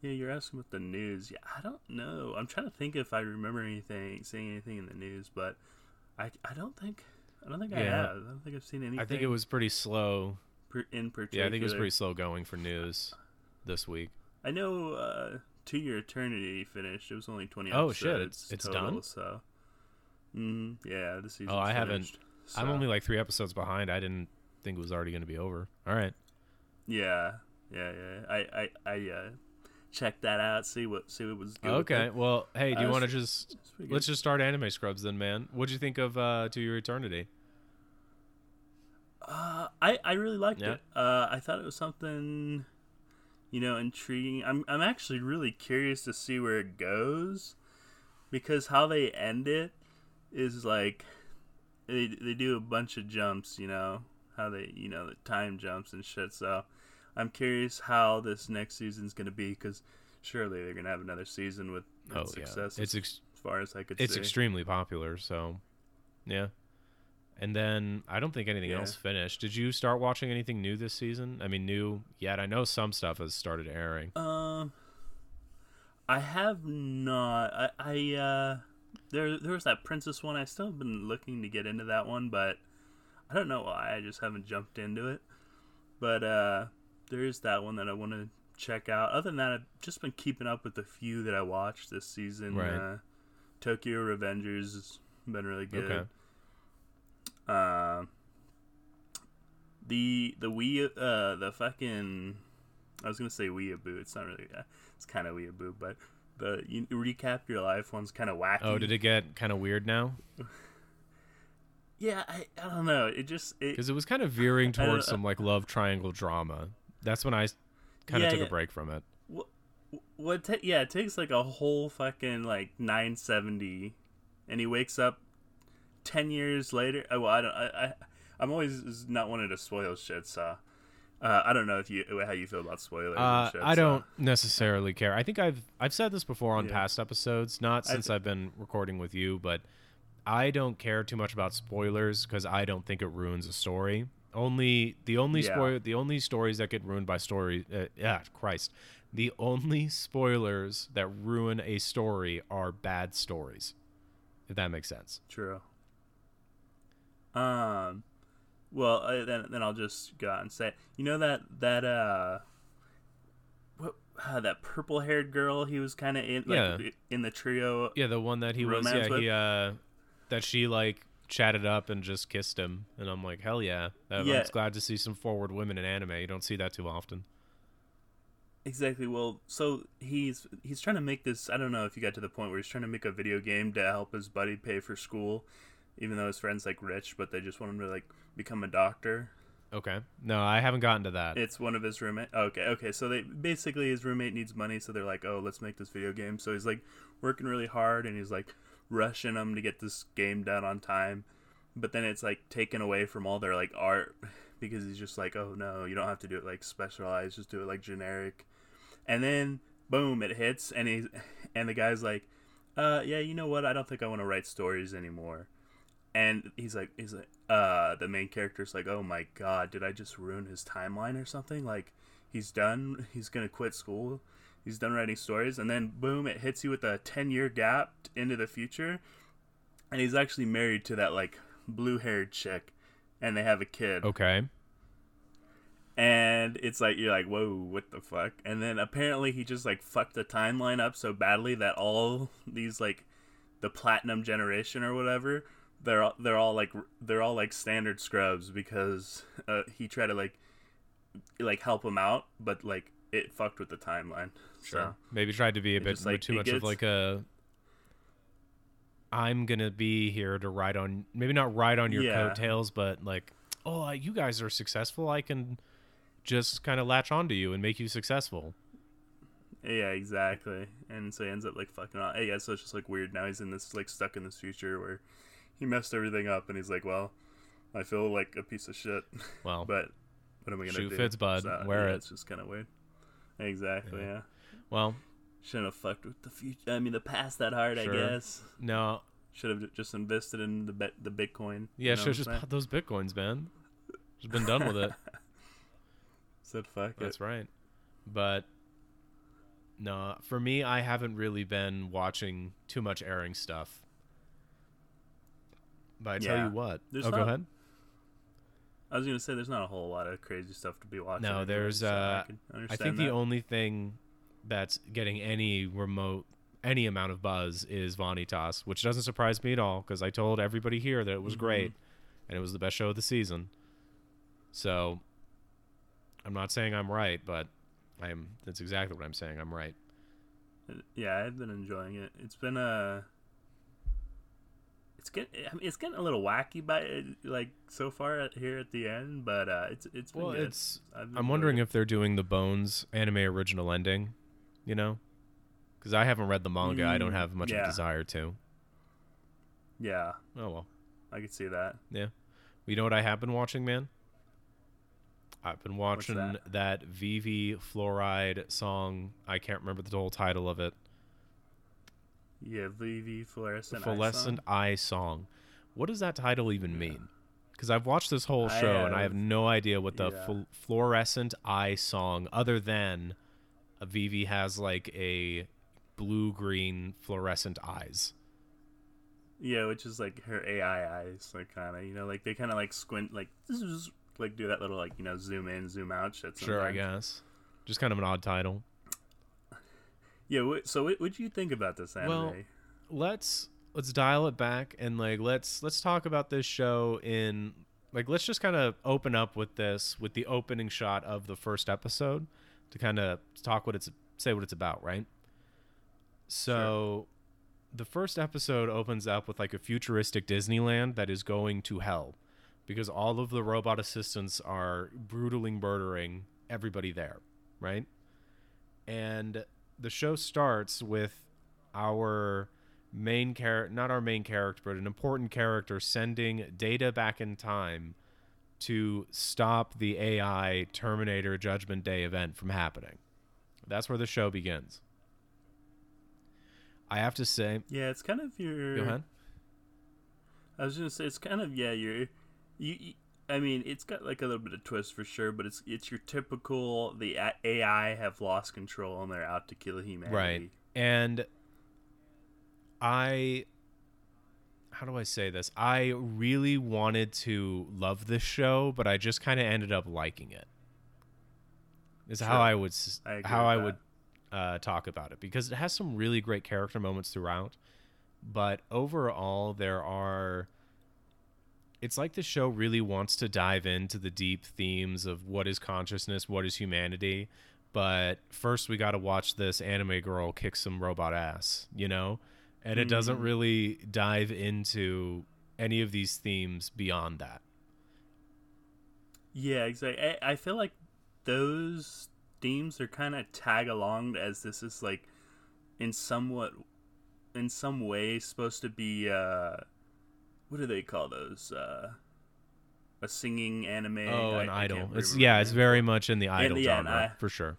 Yeah, you're asking with the news. Yeah, I don't know. I'm trying to think if I remember anything, seeing anything in the news, but I, I don't think, I don't think I have. I don't think I've seen anything. I think it was pretty slow. per, in particular. Yeah, I think it was pretty slow going for news this week. I know. uh To Your Eternity finished. It was only 20 Oh, shit, it's- it's total, done? So. Mm, yeah, the season. Oh, I haven't- I'm only like three episodes behind. I didn't think it was already going to be over. All right. Yeah, yeah, yeah. I, I, I uh, checked that out. See what, see what was good. Okay. Well, hey, do you Uh, want to just let's just start anime scrubs then, man? What'd you think of uh, To Your Eternity? Uh, I, I really liked Yeah. it. Uh, I thought it was something, you know, intriguing. I'm, I'm actually really curious to see where it goes, because how they end it is like, they, they do a bunch of jumps, you know, how they, you know, the time jumps and shit. So, I'm curious how this next season's gonna be, because surely they're gonna have another season with, Oh success. yeah, it's as, ex- as far as I could see. it's see. extremely popular. So, yeah. And then I don't think anything Yeah. else finished. Did you start watching anything new this season? I mean, new yet? I know some stuff has started airing. Um, I have not. I, I uh, there there was that princess one. I still have been looking to get into that one, but I don't know why. I just haven't jumped into it. But uh, there is that one that I want to check out. Other than that, I've just been keeping up with the few that I watched this season. Right. Uh, Tokyo Revengers has been really good. Okay. Um, the the Wii uh the fucking I was gonna say weeaboo. It's not really. Uh, it's kind of weeaboo, but the you, recap your life one's kind of wacky. Oh, did it get kind of weird now? Yeah, I, I don't know. It just Because it was kind of veering towards some like love triangle drama. That's when I kind of Yeah, took yeah. a break from it. what ta- yeah it takes like a whole fucking like 970 and he wakes up 10 years later oh, well i don't i, I i'm always not wanting to spoil shit so uh, i don't know if you how you feel about spoilers and Uh, shit, I so- don't necessarily care. I think I've I've said this before on Yeah. past episodes, not since I've been recording with you, but I don't care too much about spoilers because I don't think it ruins a story. Only the only Yeah. spoil the only stories that get ruined by story. Uh, yeah, Christ, the only spoilers that ruin a story are bad stories. If that makes sense. True. Um, well, uh, then then I'll just go out and say, it. you know that that uh, what uh, that purple haired girl he was kind of in like Yeah. in the trio. Yeah, the one that he was. Yeah, with? he uh, that she like chatted up and just kissed him, and I'm like, hell yeah. Uh, I'm Yeah. glad to see some forward women in anime. You don't see that too often. Exactly. Well, so he's he's trying to make this. I don't know if you got to the point where he's trying to make a video game to help his buddy pay for school, even though his friend's like rich, but they just want him to like become a doctor. Okay. No, I haven't gotten to that. It's one of his roommate. Oh, okay, okay. So they basically his roommate needs money, so they're like, "Oh, let's make this video game." So he's like working really hard, and he's like rushing them to get this game done on time. But then it's like taken away from all their like art because he's just like, "Oh no, you don't have to do it like specialized. Just do it like generic." And then boom, it hits, and he's and the guy's like, "Uh, yeah, you know what? I don't think I want to write stories anymore." and he's like he's like uh the main character's like oh my god did i just ruin his timeline or something like he's done he's gonna quit school he's done writing stories and then boom it hits you with a 10 year gap into the future. And he's actually married to that like blue haired chick and they have a kid. Okay. and it's like you're like whoa what the fuck? And then apparently he just like fucked the timeline up so badly that all these like the platinum generation or whatever they're all, they're all like they're all like standard scrubs because uh, he tried to like like help him out but like it fucked with the timeline so Maybe tried to be a bit just, like, too much of like a. I'm gonna be here to ride on, maybe not ride on your Yeah. coattails, but like, oh, you guys are successful. I can just kind of latch onto you and make you successful. yeah exactly and so he ends up like fucking out yeah so it's just like weird now he's in this like stuck in this future where he messed everything up and he's like well i feel like a piece of shit Well, but what am I gonna Shoe do? fits, bud. So, Wear yeah, it. It's just kind of weird. Exactly. Yeah. Yeah. well, Shouldn't have fucked with the future. I mean, the past that hard. Sure. I guess. no, Should have just invested in the bet the Bitcoin. yeah, you know should have just bought those bitcoins, man. Just been done with it. said fuck That's it. right. But No, for me, I haven't really been watching too much airing stuff. But I tell Yeah. you what. There's oh, go ahead. I was gonna say there's not a whole lot of crazy stuff to be watching. No, there's, so uh, can I understand think the only thing that's getting any remote, any amount of buzz is Vanitas, which doesn't surprise me at all because I told everybody here that it was Mhm. great and it was the best show of the season. So I'm not saying I'm right, but I'm. That's exactly what I'm saying. I'm right. Yeah, I've been enjoying it. It's been a. It's getting I mean, it's getting a little wacky by like so far at, here at the end, but uh, it's it's been Well, good. it's. I'm wondering it. if they're doing the Bones anime original ending. You know, because I haven't read the manga. I don't Mm, have much of a desire to. yeah, Oh well. I could see that. Yeah. You know what I have been watching, man? I've been What's watching that? that? Vivy Fluoride song. I can't remember the whole title of it. Yeah, Vivy fluorescent. Eye Fluorescent Song. Eye Song. What does that title even mean? Because I've watched this whole I show and I have have- no idea what the yeah. fl- Fluorescent Eye Song, other than a Vivy has like a blue green fluorescent eyes. Yeah, which is like her AI eyes, like kind of you know, like they kind of like squint, like like do that little like you know zoom in, zoom out shit. Sure, I guess. Just kind of an odd title. Yeah. So what do you think about this anime? Well, let's let's dial it back and like let's let's talk about this show in like let's just kind of open up with this with the opening shot of the first episode to kind of talk what it's say what it's about, right? So the first episode opens up with like a futuristic Disneyland that is going to hell because all of the robot assistants are brutally murdering everybody there, right? And the show starts with our main character, not our main character, but an important character sending data back in time to stop the AI Terminator Judgment Day event from happening. That's where the show begins. I have to say, yeah, it's kind of your. go ahead. I was gonna say it's kind of yeah, your, you, you. I mean, it's got like a little bit of twist for sure, but it's it's your typical the AI have lost control and they're out to kill humanity. Right. And I how do I say this? I really wanted to love this show, but I just kind of ended up liking it. Is how I would I how I that. would uh, talk about it because it has some really great character moments throughout. But overall, there are. It's like the show really wants to dive into the deep themes of what is consciousness, what is humanity. But first, we got to watch this anime girl kick some robot ass, you know? And it doesn't Mhm. really dive into any of these themes beyond that. Yeah, exactly. I, I feel like those themes are kind of tag along as this is like in somewhat in some way supposed to be uh what do they call those uh a singing anime Oh, I- an I idol. It's yeah, it's very much in the idol and genre I- for sure.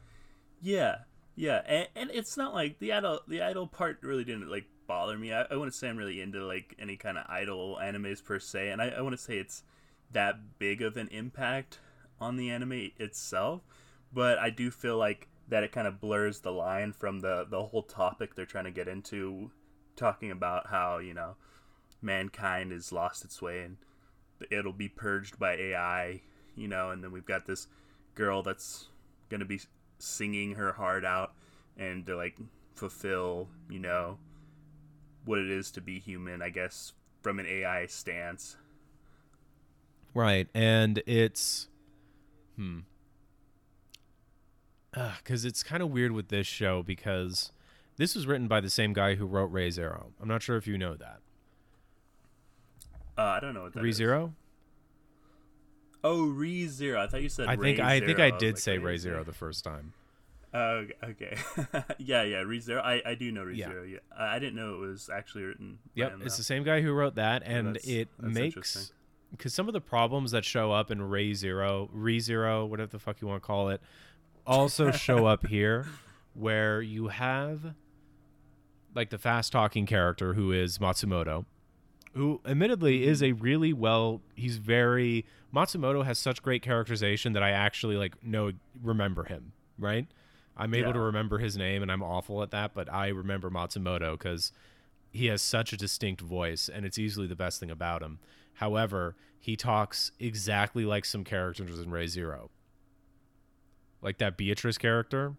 yeah yeah and, and it's not like the idol the idol part really didn't like bother me i, I wouldn't say i'm really into like any kind of idol animes per se and i, I wouldn't say it's that big of an impact on the anime itself but i do feel like that it kind of blurs the line from the the whole topic they're trying to get into talking about how you know mankind has lost its way and it'll be purged by ai you know and then we've got this girl that's gonna be singing her heart out and to like fulfill you know what it is to be human i guess from an ai stance Right. And it's hmm. Because it's kind of weird with this show because this was written by the same guy who wrote Ray's Arrow. I'm not sure if you know that. Uh, i don't know what that Ray is. Zero? oh re zero i thought you said I think Ray I think I did like, say Ray Zero. Zero the first time. Oh, okay. yeah, yeah, ReZero. I, I do know ReZero. Yeah. Yeah. I, I didn't know it was actually written. Yep, it's the same guy who wrote that, and that's- it that's makes because some of the problems that show up in Ray Zero, Re Zero, whatever the fuck you want to call it, also show up here, where you have like the fast talking character who is Matsumoto, who admittedly is a really well. He's very Matsumoto has such great characterization that I actually like know remember him right. I'm able to remember his name, and I'm awful at that, but I remember Matsumoto because he has such a distinct voice, and it's easily the best thing about him. However, he talks exactly like some characters in Ray Zero, like that Beatrice character.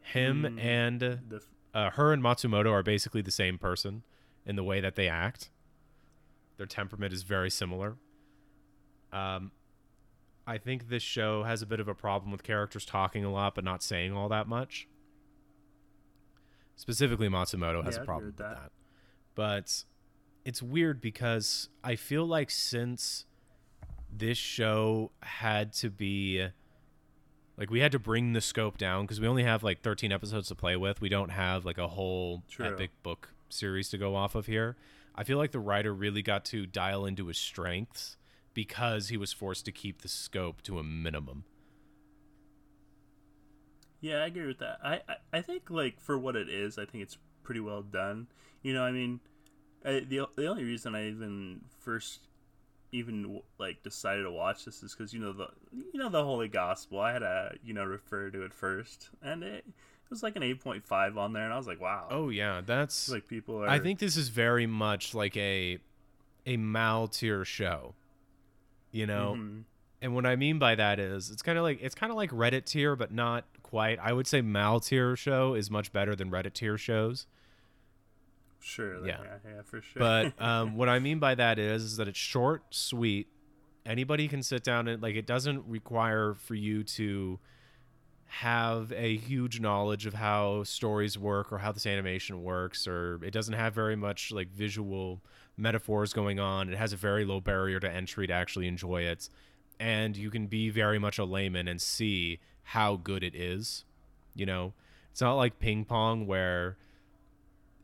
Him Mm. and f- uh, her and Matsumoto are basically the same person in the way that they act. Their temperament is very similar. Um, I think this show has a bit of a problem with characters talking a lot but not saying all that much. Specifically, Matsumoto has Yeah, a problem with with that. that. But it's weird because I feel like since this show had to be like we had to bring the scope down because we only have like 13 episodes to play with. We don't have like a whole True. epic book series to go off of here. I feel like the writer really got to dial into his strengths because he was forced to keep the scope to a minimum. Yeah, I agree with that. I, I, I think like for what it is, I think it's pretty well done. You know, I mean, I, the the only reason I even first even like decided to watch this is because you know the you know the Holy Gospel. I had to you know refer to it first, and it, it was like an eight point five on there, and I was like, wow. Oh yeah, that's like people are. I think this is very much like a a Mal tier show. You know, Mhm. and what I mean by that is it's kind of like it's kind of like Reddit tier, but not quite. I would say Mal tier show is much better than Reddit tier shows. sure, yeah. yeah, yeah, for sure. But um, what I mean by that is, is that it's short, sweet. Anybody can sit down and like it doesn't require for you to have a huge knowledge of how stories work or how this animation works or it doesn't have very much like visual metaphors going on. It has a very low barrier to entry to actually enjoy it. And you can be very much a layman and see how good it is. You know, it's not like ping pong where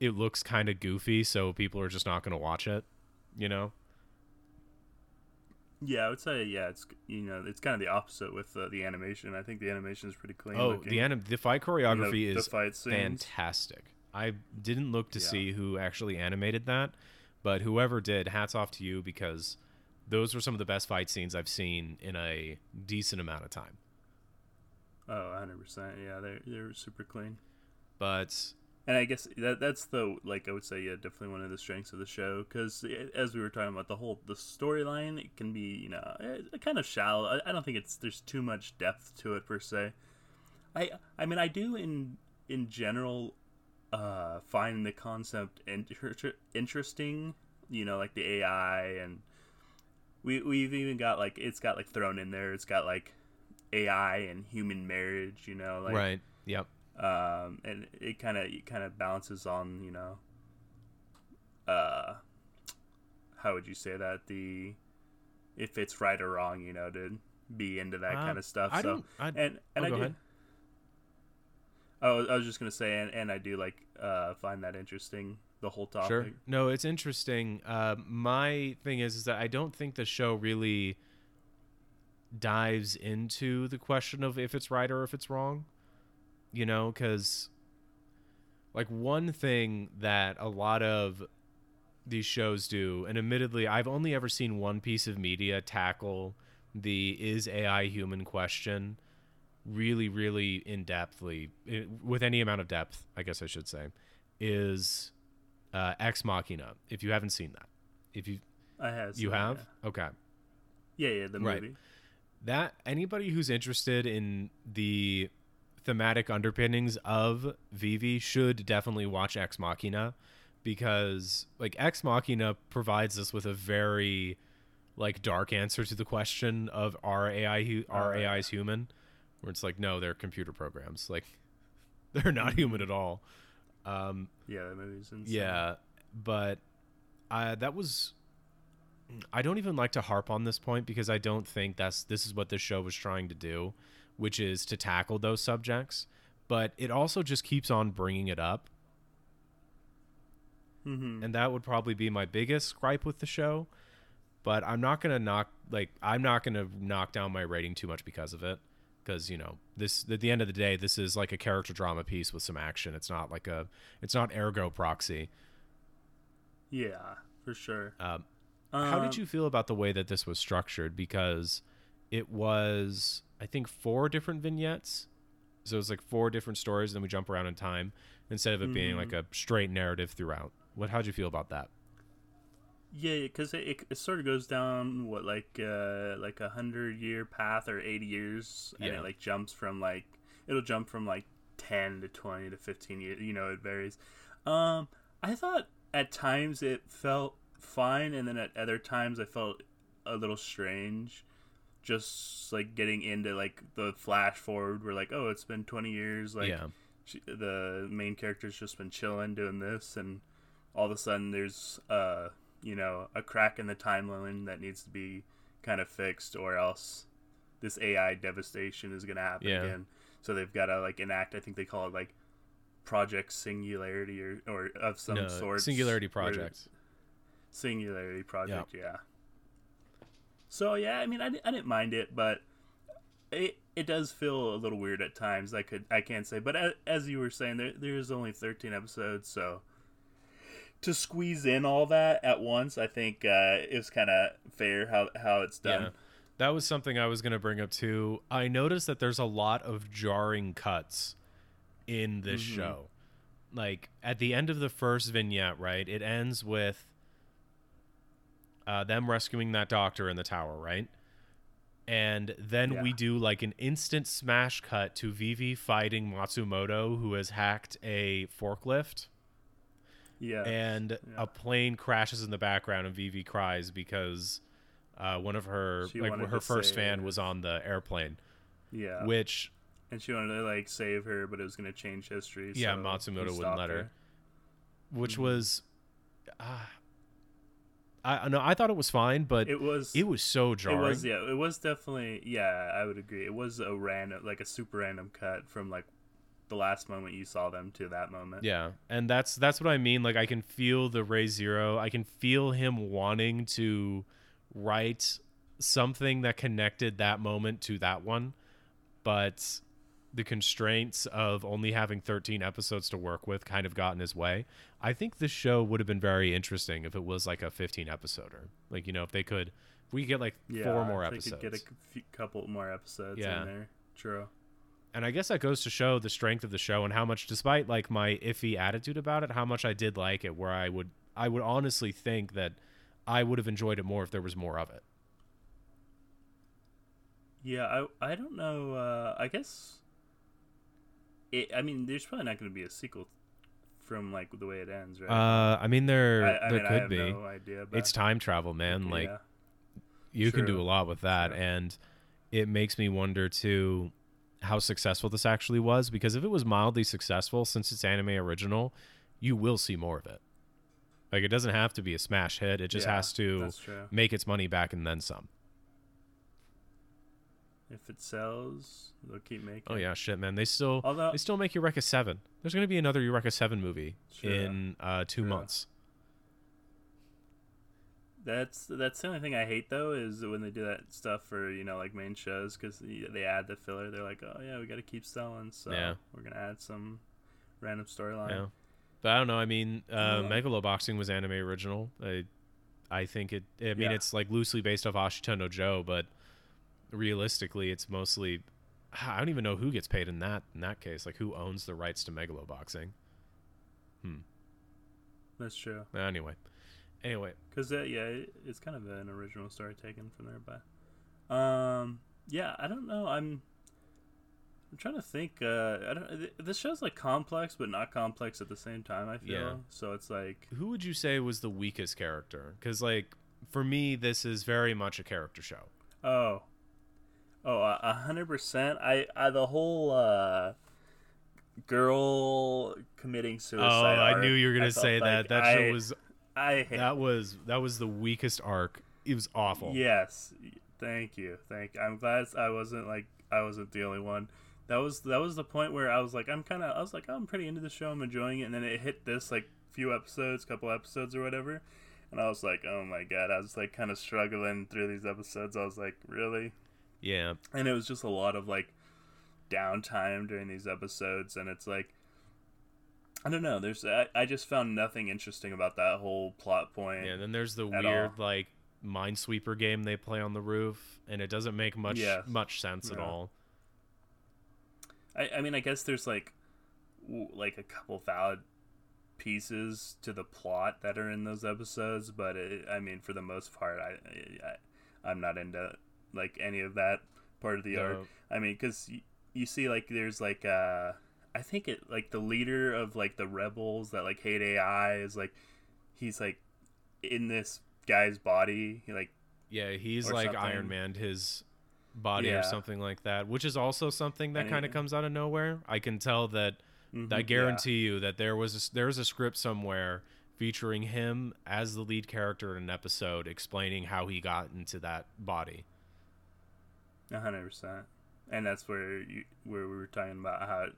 it looks kind of goofy, so people are just not going to watch it. You know? Yeah, I would say yeah, it's you know it's kind of the opposite with uh, the animation. I think the animation is pretty clean. Oh, looking. the anim- the fight You know, choreography is fight fantastic. I didn't look to Yeah. see who actually animated that, but whoever did, hats off to you because those were some of the best fight scenes I've seen in a decent amount of time. Oh, 100 percent. Yeah, they're they're super clean. But And I guess that that's the like I would say yeah definitely one of the strengths of the show because as we were talking about the whole the storyline it can be you know eh, kind of shallow. I, I don't think it's there's too much depth to it per se. I I mean I do in in general uh, find the concept inter- interesting. You know like the AI and we we've even got like it's got like thrown in there. It's got like AI and human marriage. You know like right, yep. Um, and it kind of it kind of balances on you know uh how would you say that the if it's right or wrong you know to be into that Uh, kind of stuff I so. I, and and oh, I go do ahead. oh I was just gonna say and, and I do like uh find that interesting the whole topic Sure. No, it's interesting. Uh, my thing is, is that I don't think the show really dives into the question of if it's right or if it's wrong. You know, because like one thing that a lot of these shows do, and admittedly, I've only ever seen one piece of media tackle the is AI human question really, really in depthly, with any amount of depth, I guess I should say, is uh, Ex Machina. If you haven't seen that, if you I have you seen that, have, okay, yeah yeah, the Right. that anybody who's interested in the thematic underpinnings of Vivy should definitely watch Ex Machina because like Ex Machina provides us with a very like dark answer to the question of are AI hu- are. AIs human where it's like no they're computer programs like they're not human at all um yeah the movie's insane. yeah, but I that was I don't even like to harp on this point because I don't think that's this is what this show was trying to do, which is to tackle those subjects, but it also just keeps on bringing it up, mm-hmm. and that would probably be my biggest gripe with the show. But I'm not gonna knock like I'm not gonna knock down my rating too much because of it, because you know this at the end of the day this is like a character drama piece with some action. It's not like a it's not ergo proxy. yeah for sure Um, How Um, did you feel about the way that this was structured? Because it was, I think, four different vignettes So it's like four different stories, and then we jump around in time instead of it being like Mm-hmm. a straight narrative throughout. What? How'd you feel about that? Yeah, because it, it, it sort of goes down what like uh like a hundred year path or eighty years, and Yeah. it like jumps from like it'll jump from like ten to twenty to fifteen years. You know, it varies. Um, I thought at times it felt fine, and then at other times I felt a little strange. Just like getting into like the flash forward, where like oh, it's been twenty years. Like yeah, she, the main character's just been chilling doing this and all of a sudden there's uh you know a crack in the timeline that needs to be kind of fixed or else this AI devastation is going to happen Yeah. again so they've got to like enact I think they call it like project singularity or or of some no, sort Singularity Project. Singularity Project, yeah. So yeah, I mean, I, I didn't mind it, but it it does feel a little weird at times. I could I can't say, but as, as you were saying, there there's only 13 episodes, so to squeeze in all that at once, I think uh, it was kind of fair how how it's done. Yeah. That was something I was going to bring up too. I noticed that there's a lot of jarring cuts in this Mhm. show. Like at the end of the first vignette, right? It ends with uh, them rescuing that doctor in the tower, right? And then Yeah. we do like an instant smash cut to Vivy fighting Matsumoto, who has hacked a forklift Yeah, and Yeah. a plane crashes in the background and Vivy cries because uh, one of her She like her first fan was on the airplane, yeah, which and she wanted to like save her, but it was going to change history. Yeah, so Matsumoto wouldn't let her. her. which Mhm. was uh, I no I thought it was fine, but it, was It was so It jarring. was yeah. It was definitely yeah. I would agree. It was a random, like a super random cut from like the last moment you saw them to that moment. Yeah, and that's that's what I mean. Like I can feel the Ray Zero. I can feel him wanting to write something that connected that moment to that one, but the constraints of only having 13 episodes to work with kind of got in his way. I think this show would have been very interesting if it was like a 15 episoder. Like you know, if they could, if we could get like Yeah, four more episodes. Get a few, couple more episodes Yeah. in there. True. and I guess that goes to show the strength of the show and how much, despite like my iffy attitude about it, how much I did like it. Where I would, I would honestly think that I would have enjoyed it more if there was more of it. Yeah, I I don't know. Uh, I guess. It. I mean, there's probably not going to be a sequel from like the way it ends, right? Uh, I mean, there I, I there mean, I could have be. no idea. But it's time travel, man. Like yeah. you can do a lot with that, True. and it makes me wonder too how successful this actually was. Because if it was mildly successful, since it's anime original, you will see more of it. Like it doesn't have to be a smash hit; it just Yeah, has to make its money back and then some. If it sells, they'll keep making. Oh yeah, shit, man. They still Although they still make Eureka Seven. There's gonna be another Eureka Seven movie Sure. in uh, two Sure. months. That's that's the only thing I hate though is when they do that stuff for you know like main shows because they add the filler. They're like, oh yeah, we got to keep selling, so Yeah. we're gonna add some random storyline. Yeah, but I don't know. I mean, uh, Yeah. Megaloboxing was anime original. I I think it. I mean, Yeah. it's like loosely based off Ashita no Joe, but realistically, it's mostly. I don't even know who gets paid in that in that case. Like who owns the rights to Megaloboxing? Hmm. That's true. Anyway, anyway, Because uh, yeah, it, it's kind of an original story taken from there. But um, yeah, I don't know. I'm I'm trying to think. Uh, I don't. th- This show's like complex, but not complex at the same time. I feel Yeah. so. It's like who would you say was the weakest character? Because like for me, this is very much a character show. Oh, oh, a hundred percent. I, I, the whole uh, girl committing suicide. Oh, suicide. I knew you were gonna felt say that. like That I, was I hate. that was that was the weakest arc. It was awful. Yes, thank you, thank. I'm glad I wasn't like I wasn't the only one. That was that was the point where I was like, I'm kind of, I was like, I'm pretty into the show. I'm enjoying it, and then it hit this like few episodes, couple episodes or whatever, and I was like, oh my god, I was like kind of struggling through these episodes. I was like, really. Yeah. and it was just a lot of like downtime during these episodes and it's like i don't know there's i, I just found nothing interesting about that whole plot point Yeah, and then there's the weird all. like minesweeper game they play on the roof, and it doesn't make much Yes. much sense at all. I, I mean, I guess there's like, w- like a couple valid pieces to the plot that are in those episodes, but it, I mean, for the most part, I, I I'm not into like any of that part of the arc. I mean, because you, you see, like, there's like, uh, I think it like the leader of like the rebels that like hate AI is like, he's like in this guy's body, he, like Yeah, he's like something. Iron Man his body Yeah. or something like that, which is also something that kind of comes out of nowhere. I can tell that mhm, I yeah. guarantee you that there was a, there's a script somewhere featuring him as the lead character in an episode explaining how he got into that body. A hundred percent, and that's where you where we were talking about how it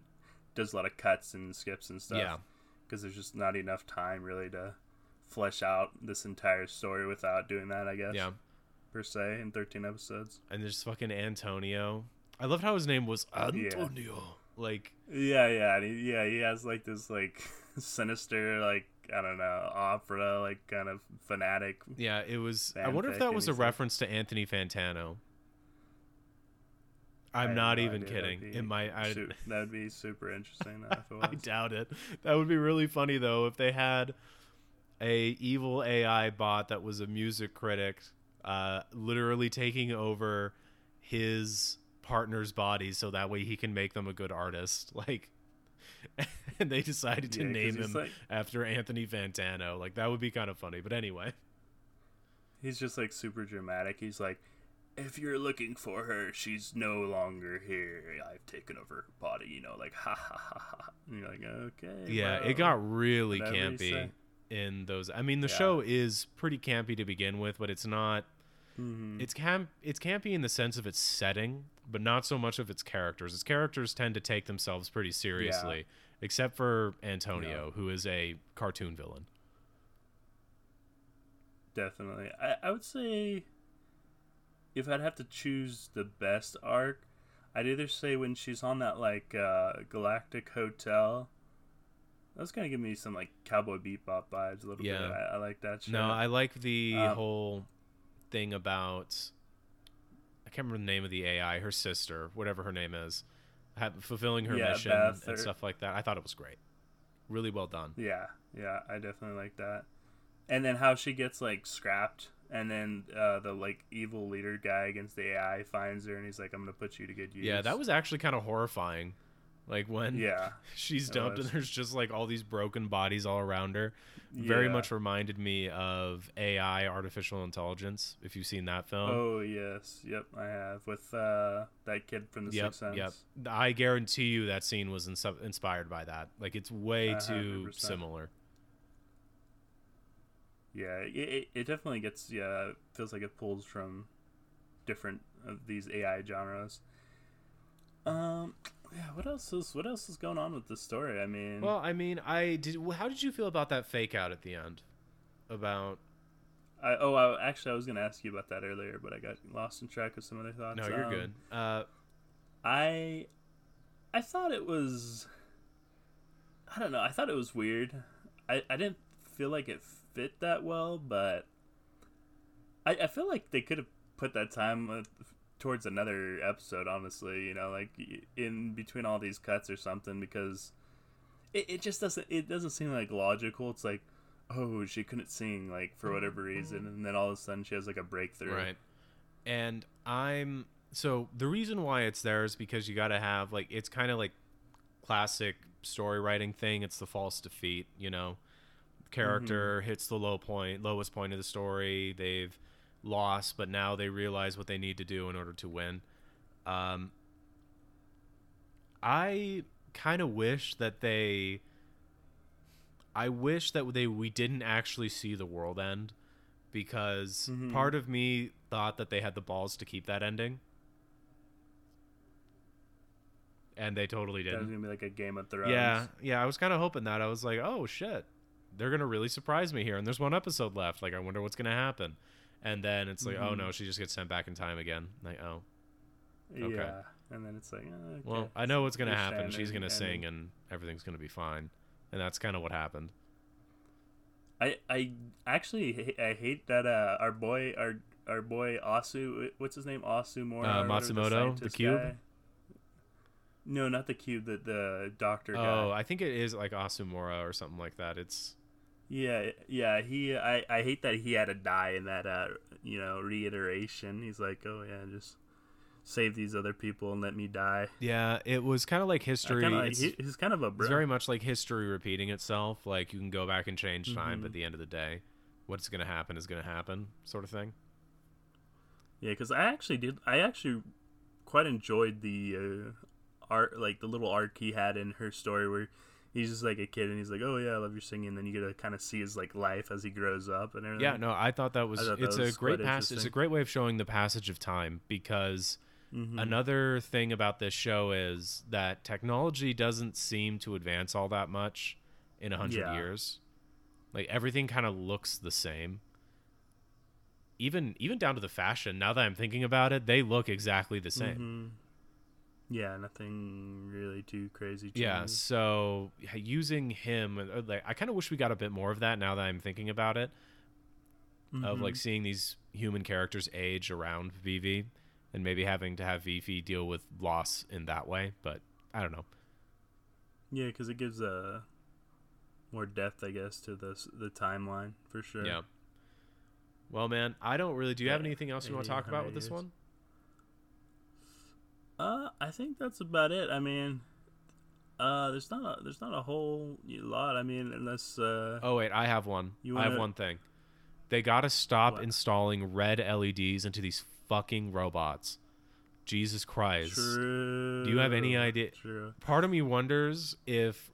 does a lot of cuts and skips and stuff. Yeah. because there's just not enough time really to flesh out this entire story without doing that. I guess. Yeah. Per se, in thirteen episodes. And there's fucking Antonio. I loved how his name was Antonio. Like Yeah, yeah, he, yeah. He has like this like sinister like I don't know opera like kind of fanatic. yeah, it was I wonder if that was a reference to Anthony Fantano. I'm not no even kidding. be It might I, su- that would be super interesting though, I doubt it. That would be really funny though if they had a evil AI bot that was a music critic, uh, literally taking over his partner's body so that way he can make them a good artist. Like, and they decided to Yeah, name him like- after Anthony Fantano. Like that would be kind of funny. But anyway, He's just like super dramatic. He's like, if you're looking for her, she's no longer here. I've taken over her body. You know, like ha ha ha ha. And you're like, okay. yeah, bro. it got really whatever campy in those. I mean, the Yeah. show is pretty campy to begin with, but it's not. Mhm. it's camp it's campy in the sense of its setting but not so much of its characters its characters tend to take themselves pretty seriously except for antonio who is a cartoon villain Definitely. I, I would say if I'd have to choose the best arc, I'd either say when she's on that like uh, Galactic Hotel. That's gonna give me some like Cowboy Bebop vibes a little Yeah. bit. I, I like that shit. no i like the Um, whole thing about i can't remember the name of the ai her sister whatever her name is ha fulfilling her Yeah, mission Beth and or- stuff like that i thought it was great really well done Yeah, yeah, I definitely like that. And then how she gets like scrapped, and then uh, the like evil leader guy against the AI finds her, and he's like, "I'm gonna put you to good use." yeah that was actually kind of horrifying. Like when yeah, she's dumped and there's just like all these broken bodies all around her. Very much reminded me of AI artificial intelligence if you've seen that film. Oh yes, yep, I have with uh, that kid from the yep Sixth Sense. yep. I guarantee you that scene was inspired by that. Like it's way A too hundred percent. similar Yeah, it, it, it definitely gets yeah feels like it pulls from different of these AI genres. Um, yeah. What else is what else is going on with this story? I mean, well I mean I did how did you feel about that fake out at the end about I, oh, I, actually, I was gonna ask you about that earlier, but I got lost in track of some other thoughts. no you're Um, good uh I I thought it was I don't know, I thought it was weird. I, I didn't feel like it fit that well, but I, I feel like they could have put that time towards another episode, honestly, you know, like in between all these cuts or something because it, it just doesn't it doesn't seem like logical. It's like, oh, she couldn't sing like for whatever reason and then all of a sudden she has like a breakthrough. Right. And I'm so the reason why it's there is because you got to have like it's kind of like classic story writing thing. It's the false defeat, you know. Character hits the low point, lowest point of the story. They've lost, but now they realize what they need to do in order to win. Um, I kind of wish that they. I wish that they we didn't actually see the world end because Mhm. part of me thought that they had the balls to keep that ending. And they totally That was didn't. gonna be like a Game of Thrones. Yeah, yeah, I was kind of hoping that. I was like, "Oh shit. They're going to really surprise me here and there's one episode left. Like I wonder what's going to happen." And then it's like, "Oh Mhm. no, she just gets sent back in time again." Like, "Oh, Okay. Yeah, and then it's like, oh, okay. well, I know what's going to happen. She's going to and sing and everything's going to be fine." And that's kind of what happened. I I actually I hate that uh our boy our our boy Asu what's his name Asu Mori Uh, Matsumoto, the cube? No, not the cube. The the doctor Oh, guy. I think it is like Asumura or something like that. It's Yeah, yeah. He, I, I hate that he had to die in that, uh, you know, reiteration. He's like, oh yeah, just save these other people and let me die. yeah, it was kind of like history. kinda it's, he- he's kind of a bro. it's very much like history repeating itself. Like you can go back and change time, but Mhm. at the end of the day, what's going to happen is going to happen, sort of thing. Yeah, because I actually did. I actually quite enjoyed the uh, art, like the little arc he had in her story, where he's just like a kid and he's like, "Oh yeah, I love your singing." And then you get to kind of see his like life as he grows up and everything. Yeah, no, I thought that was thought that it's was a great pass. It's a great way of showing the passage of time because Mhm. another thing about this show is that technology doesn't seem to advance all that much in a hundred Yeah. years. Like everything kind of looks the same. Even even down to the fashion. Now that I'm thinking about it, they look exactly the same. Mhm. Yeah, nothing really too crazy. Yeah, changes. so using him, uh, like I kind of wish we got a bit more of that. Now that I'm thinking about it, of like Mhm. seeing these human characters age around Vivy, and maybe having to have Vivy deal with loss in that way. But I don't know. yeah, because it gives a more depth, I guess, to the s- the timeline for sure. Yeah. Well, man, I don't really. Do you have anything else you want to talk about with this 800 one? Uh, I think that's about it. I mean, uh, there's not a, there's not a whole lot. I mean, unless uh, Oh wait, I have one. You I have one thing. They gotta stop What? installing red LEDs into these fucking robots. Jesus Christ. true. Do you have any idea- True. Part of me wonders if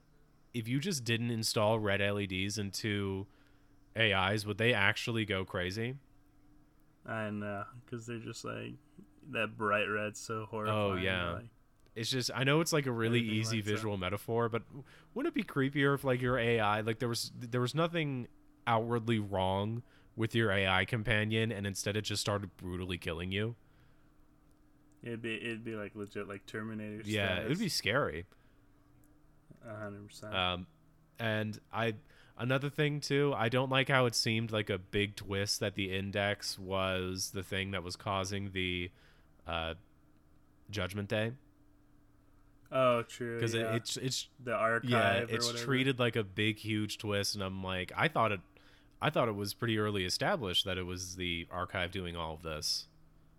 if you just didn't install red LEDs into AIs, would they actually go crazy? I know, because they're just like that bright red, so horrifying. Oh, yeah. like- It's just I know it's like a really easy up. visual metaphor, but wouldn't it be creepier if like your AI like there was there was nothing outwardly wrong with your AI companion and instead it just started brutally killing you? it'd be it'd be like legit like Terminator. Yeah, it would be scary. a hundred percent. Um, and I another thing too, I don't like how it seemed like a big twist that the index was the thing that was causing the uh, Judgment Day Oh, true. because yeah. it, it's it's the archive. yeah it's treated like a big huge twist, and I'm like I thought it. I thought it was pretty early established that it was the archive doing all of this.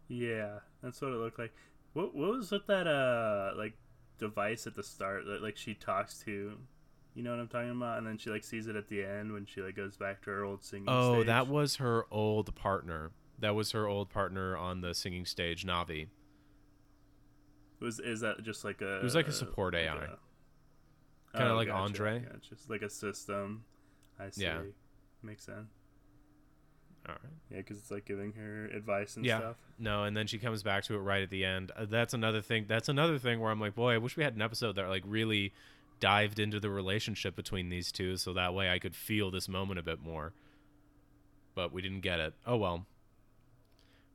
Yeah, that's what it looked like. What what was with that uh like device at the start that like she talks to? You know what I'm talking about? And then she like sees it at the end when she like goes back to her old singing. Oh, stage. that was her old partner. That was her old partner on the singing stage, Navi. was is that just like a? It was like a support AI. Kinda like Andre. Yeah, just like a system. I see. Yeah. Makes sense. All right. Yeah, because it's like giving her advice and Yeah. stuff. No, and then she comes back to it right at the end. Uh, that's another thing. That's another thing where I'm like, boy, I wish we had an episode that like really dived into the relationship between these two, so that way I could feel this moment a bit more. But we didn't get it. Oh well.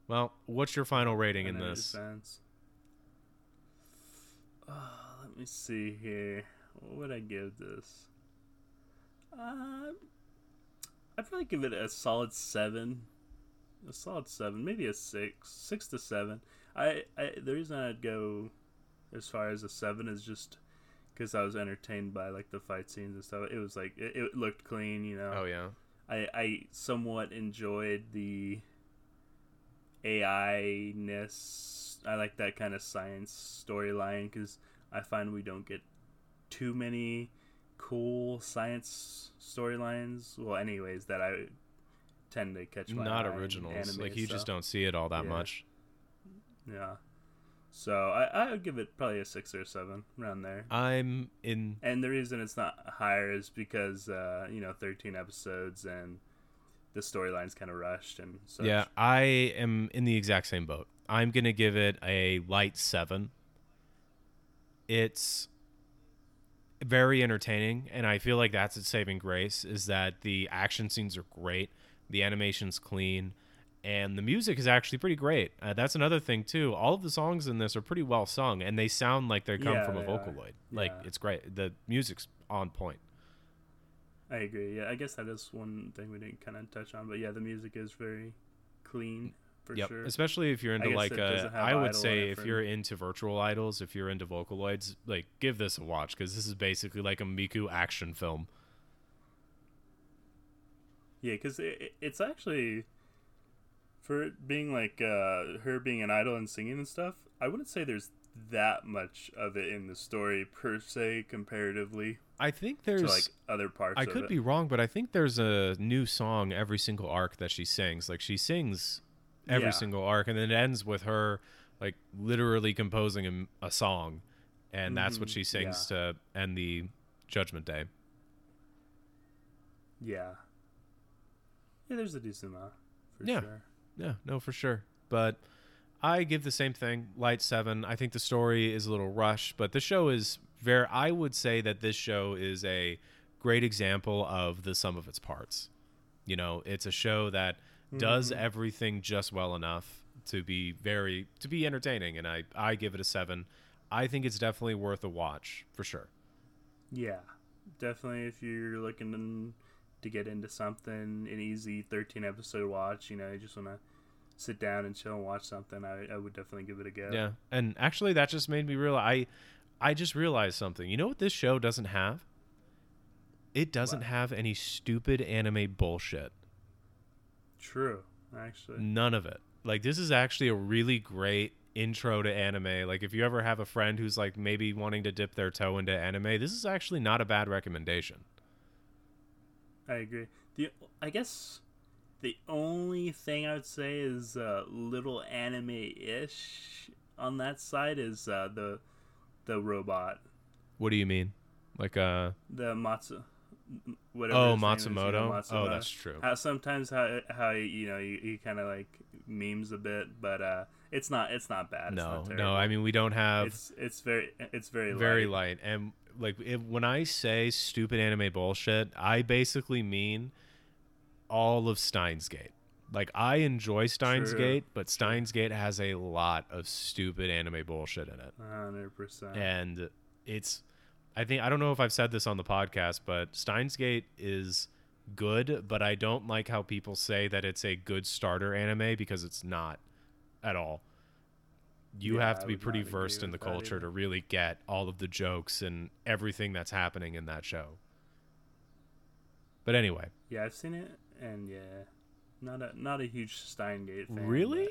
Well, what's your final rating in And then it this? Sense. Oh, let me see here. What would I give this? Uh, I'd probably give it a solid seven. A solid seven, maybe a six, six to seven. I, I the reason I'd go as far as a seven is just because I was entertained by like the fight scenes and stuff. It was like it, it looked clean, you know. Oh yeah. I I somewhat enjoyed the AI ness. I like that kind of science storyline because I find we don't get too many cool science storylines. Well, anyways, that I tend to catch my Not originals. Like you just don't see it all that Yeah. much. Yeah. So I I would give it probably a six or a seven around there. I'm in And the reason it's not higher is because uh, you know, thirteen episodes and the storyline's kind of rushed and such. Yeah, I am in the exact same boat. I'm going to give it a light 7. It's very entertaining and I feel like that's its saving grace is that the action scenes are great, the animation's clean, and the music is actually pretty great. Uh, that's another thing too. All of the songs in this are pretty well sung and they sound like they come Yeah, from a. Vocaloid. Like it's great. The music's on point. I agree. Yeah, I guess that is one thing we didn't kind of touch on, but yeah, the music is very clean for yep. sure. Especially if you're into guess like uh, I would say if you're into virtual idols, if you're into Vocaloids, like give this a watch because this is basically like a Miku action film. Yeah, because it, it- it's actually for it being like uh, her being an idol and singing and stuff. I wouldn't say there's that much of it in the story per se, comparatively I think there's like other parts. I could it. be wrong, but I think there's a new song every single arc that she sings. Like she sings every Yeah. single arc, and then it ends with her like literally composing a, a song, and that's what Mhm, she sings to end the Judgment Day. Yeah. Yeah, there's a decent amount for Yeah. sure. Yeah, no, for sure. But I give the same thing, light seven. I think the story is a little rushed, but the show is very. I would say that this show is a great example of the sum of its parts. You know, it's a show that does Mhm. everything just well enough to be very to be entertaining, and I I give it a seven. I think it's definitely worth a watch for sure. Yeah, definitely. If you're looking to get into something, an easy 13 episode watch, you know, you just want to sit down and chill and watch something, I, I would definitely give it a go. Yeah, and actually, that just made me realize. I I just realized something. You know what this show doesn't have? It doesn't What? have any stupid anime bullshit. True, actually. None of it. Like this is actually a really great intro to anime. Like if you ever have a friend who's like maybe wanting to dip their toe into anime, this is actually not a bad recommendation. I agree. The I guess the only thing I would say is uh, little anime-ish on that side is uh, the the robot, What do you mean? Like uh the Matsu. Whatever oh name is, you know, Matsumoto? Oh, that's true. how sometimes how how you know he, he kind of like memes a bit, but uh, it's not it's not bad. It's No, not no. I mean we don't have it's it's very it's very very light. light and like if, when i say stupid anime bullshit i basically mean all of steins gate like i enjoy steins True, gate but steins gate has a lot of stupid anime bullshit in it. Hundred percent. and it's i think i don't know if i've said this on the podcast but steins gate is good but i don't like how people say that it's a good starter anime because it's not at all. You Yeah, have to be pretty versed in the culture to really get all of the jokes and everything that's happening in that show. But anyway. Yeah, I've seen it, and yeah, not a not a huge Steins Gate fan. Really?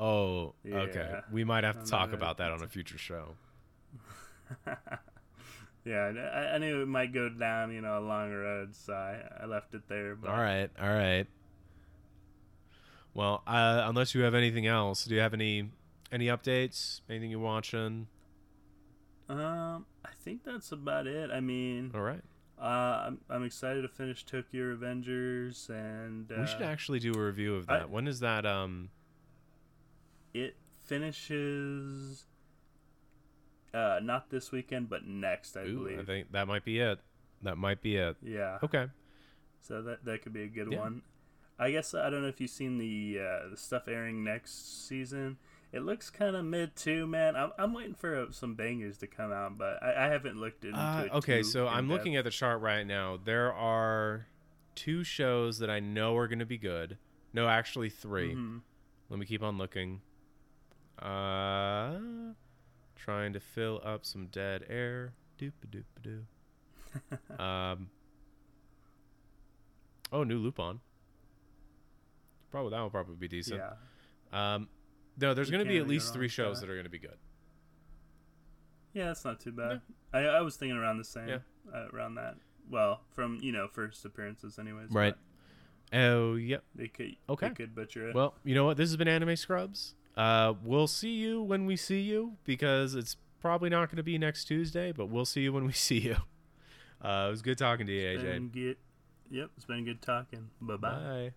oh okay we might have to talk not- about that on a future show yeah, I, I knew it might go down, you know, a long road, so I, I left it there. But all right all right well uh, unless you have anything else do you have any any updates anything you're watching Um, I think that's about it. I mean, all right uh, I'm I'm excited to finish Tokyo Revengers, and uh, we should actually do a review of I- that when is that um it finishes. Uh, not this weekend, but next, I ooh, believe. i think that might be it that might be it Yeah. okay So that that could be a good Yeah. one. I guess I don't know if you've seen the uh, the stuff airing next season. It looks kind of mid too, man. I'm, I'm waiting for some bangers to come out, but I, I haven't looked into Uh, it. okay, so I'm in-depth. looking at the chart right now. There are two shows that I know are going to be good. No, actually 3 Mhm. Let me keep on looking. Uh, trying to fill up some dead air. Doop doop doo. um. Oh, new Lupin. Probably that will probably be decent. Yeah, Um, no, there's going to be at least three shows that. that are going to be good. yeah, that's not too bad. I I was thinking around the same. Yeah. Uh, around that. Well, from you know first appearances, anyways. Right. Oh, yep. They could. Okay. They could butcher it. Well, you know what? This has been Anime Scrubs. Uh, we'll see you when we see you because it's probably not going to be next Tuesday, but we'll see you when we see you. Uh, it was good talking to you, AJ. good. Yep, it's been good talking. Bye-bye. Bye.